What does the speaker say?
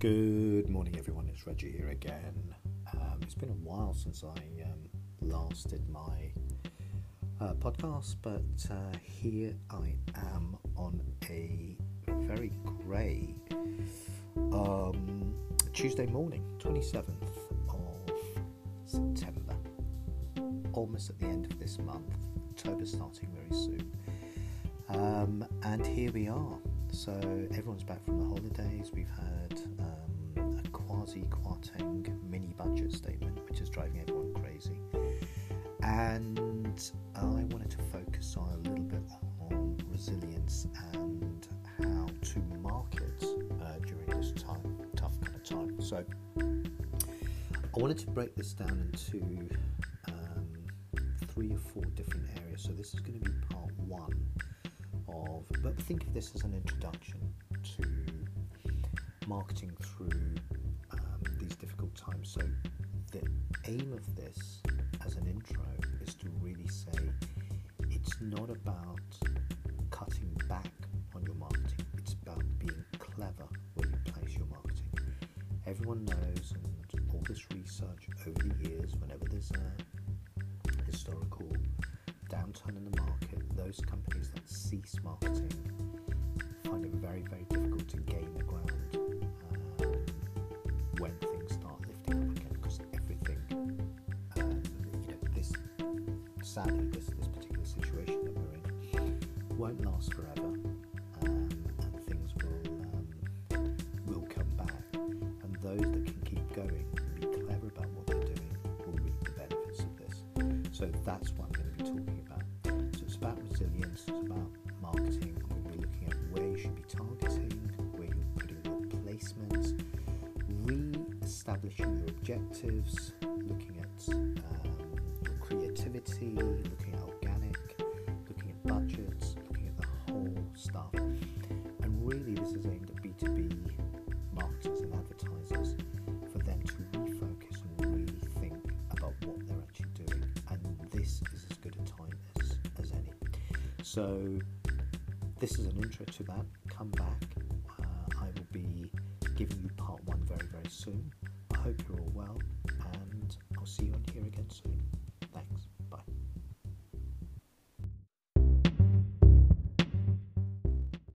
Good morning, everyone. It's Reggie here again. Um, it's been a while since I um, last did my uh, podcast, but uh, here I am on a very grey um, Tuesday morning, 27th of September, almost at the end of this month. October starting very soon. Um, and here we are. So everyone's back from the holidays. We've had um, a Kwasi Kwarteng mini budget statement, which is driving everyone crazy. And I wanted to focus on a little bit on resilience and how to market uh, during this time, tough kind of time. So I wanted to break this down into um, three or four different areas. So this is going to be part one of, but think of this as an introduction to marketing through um, these difficult times. So, the aim of this as an intro is to really say it's not about cutting back on your marketing, it's about being clever where you place your marketing. Everyone knows, and all this research over the years, whenever there's a historical downturn in the market, those companies that cease marketing find it very, very difficult to gain the ground um, when things start lifting up again because everything, know, this sadly, this, this particular situation that we're in won't last forever. Um, and things will um, will come back, and those that can keep going and be clever about what they're doing will reap the benefits of this. So that's what I'm going to be talking about. So it's about resilience, it's about marketing. We'll be looking at where you should be targeting, where you're putting your placements, re-establishing your objectives, looking at um, your creativity, looking at organic, looking at budgets, looking at the whole stuff. And really, this is aimed at B2B marketers and advertisers So, this is an intro to that. Come back. Uh, I will be giving you part one very, very soon. I hope you're all well, and I'll see you on here again soon.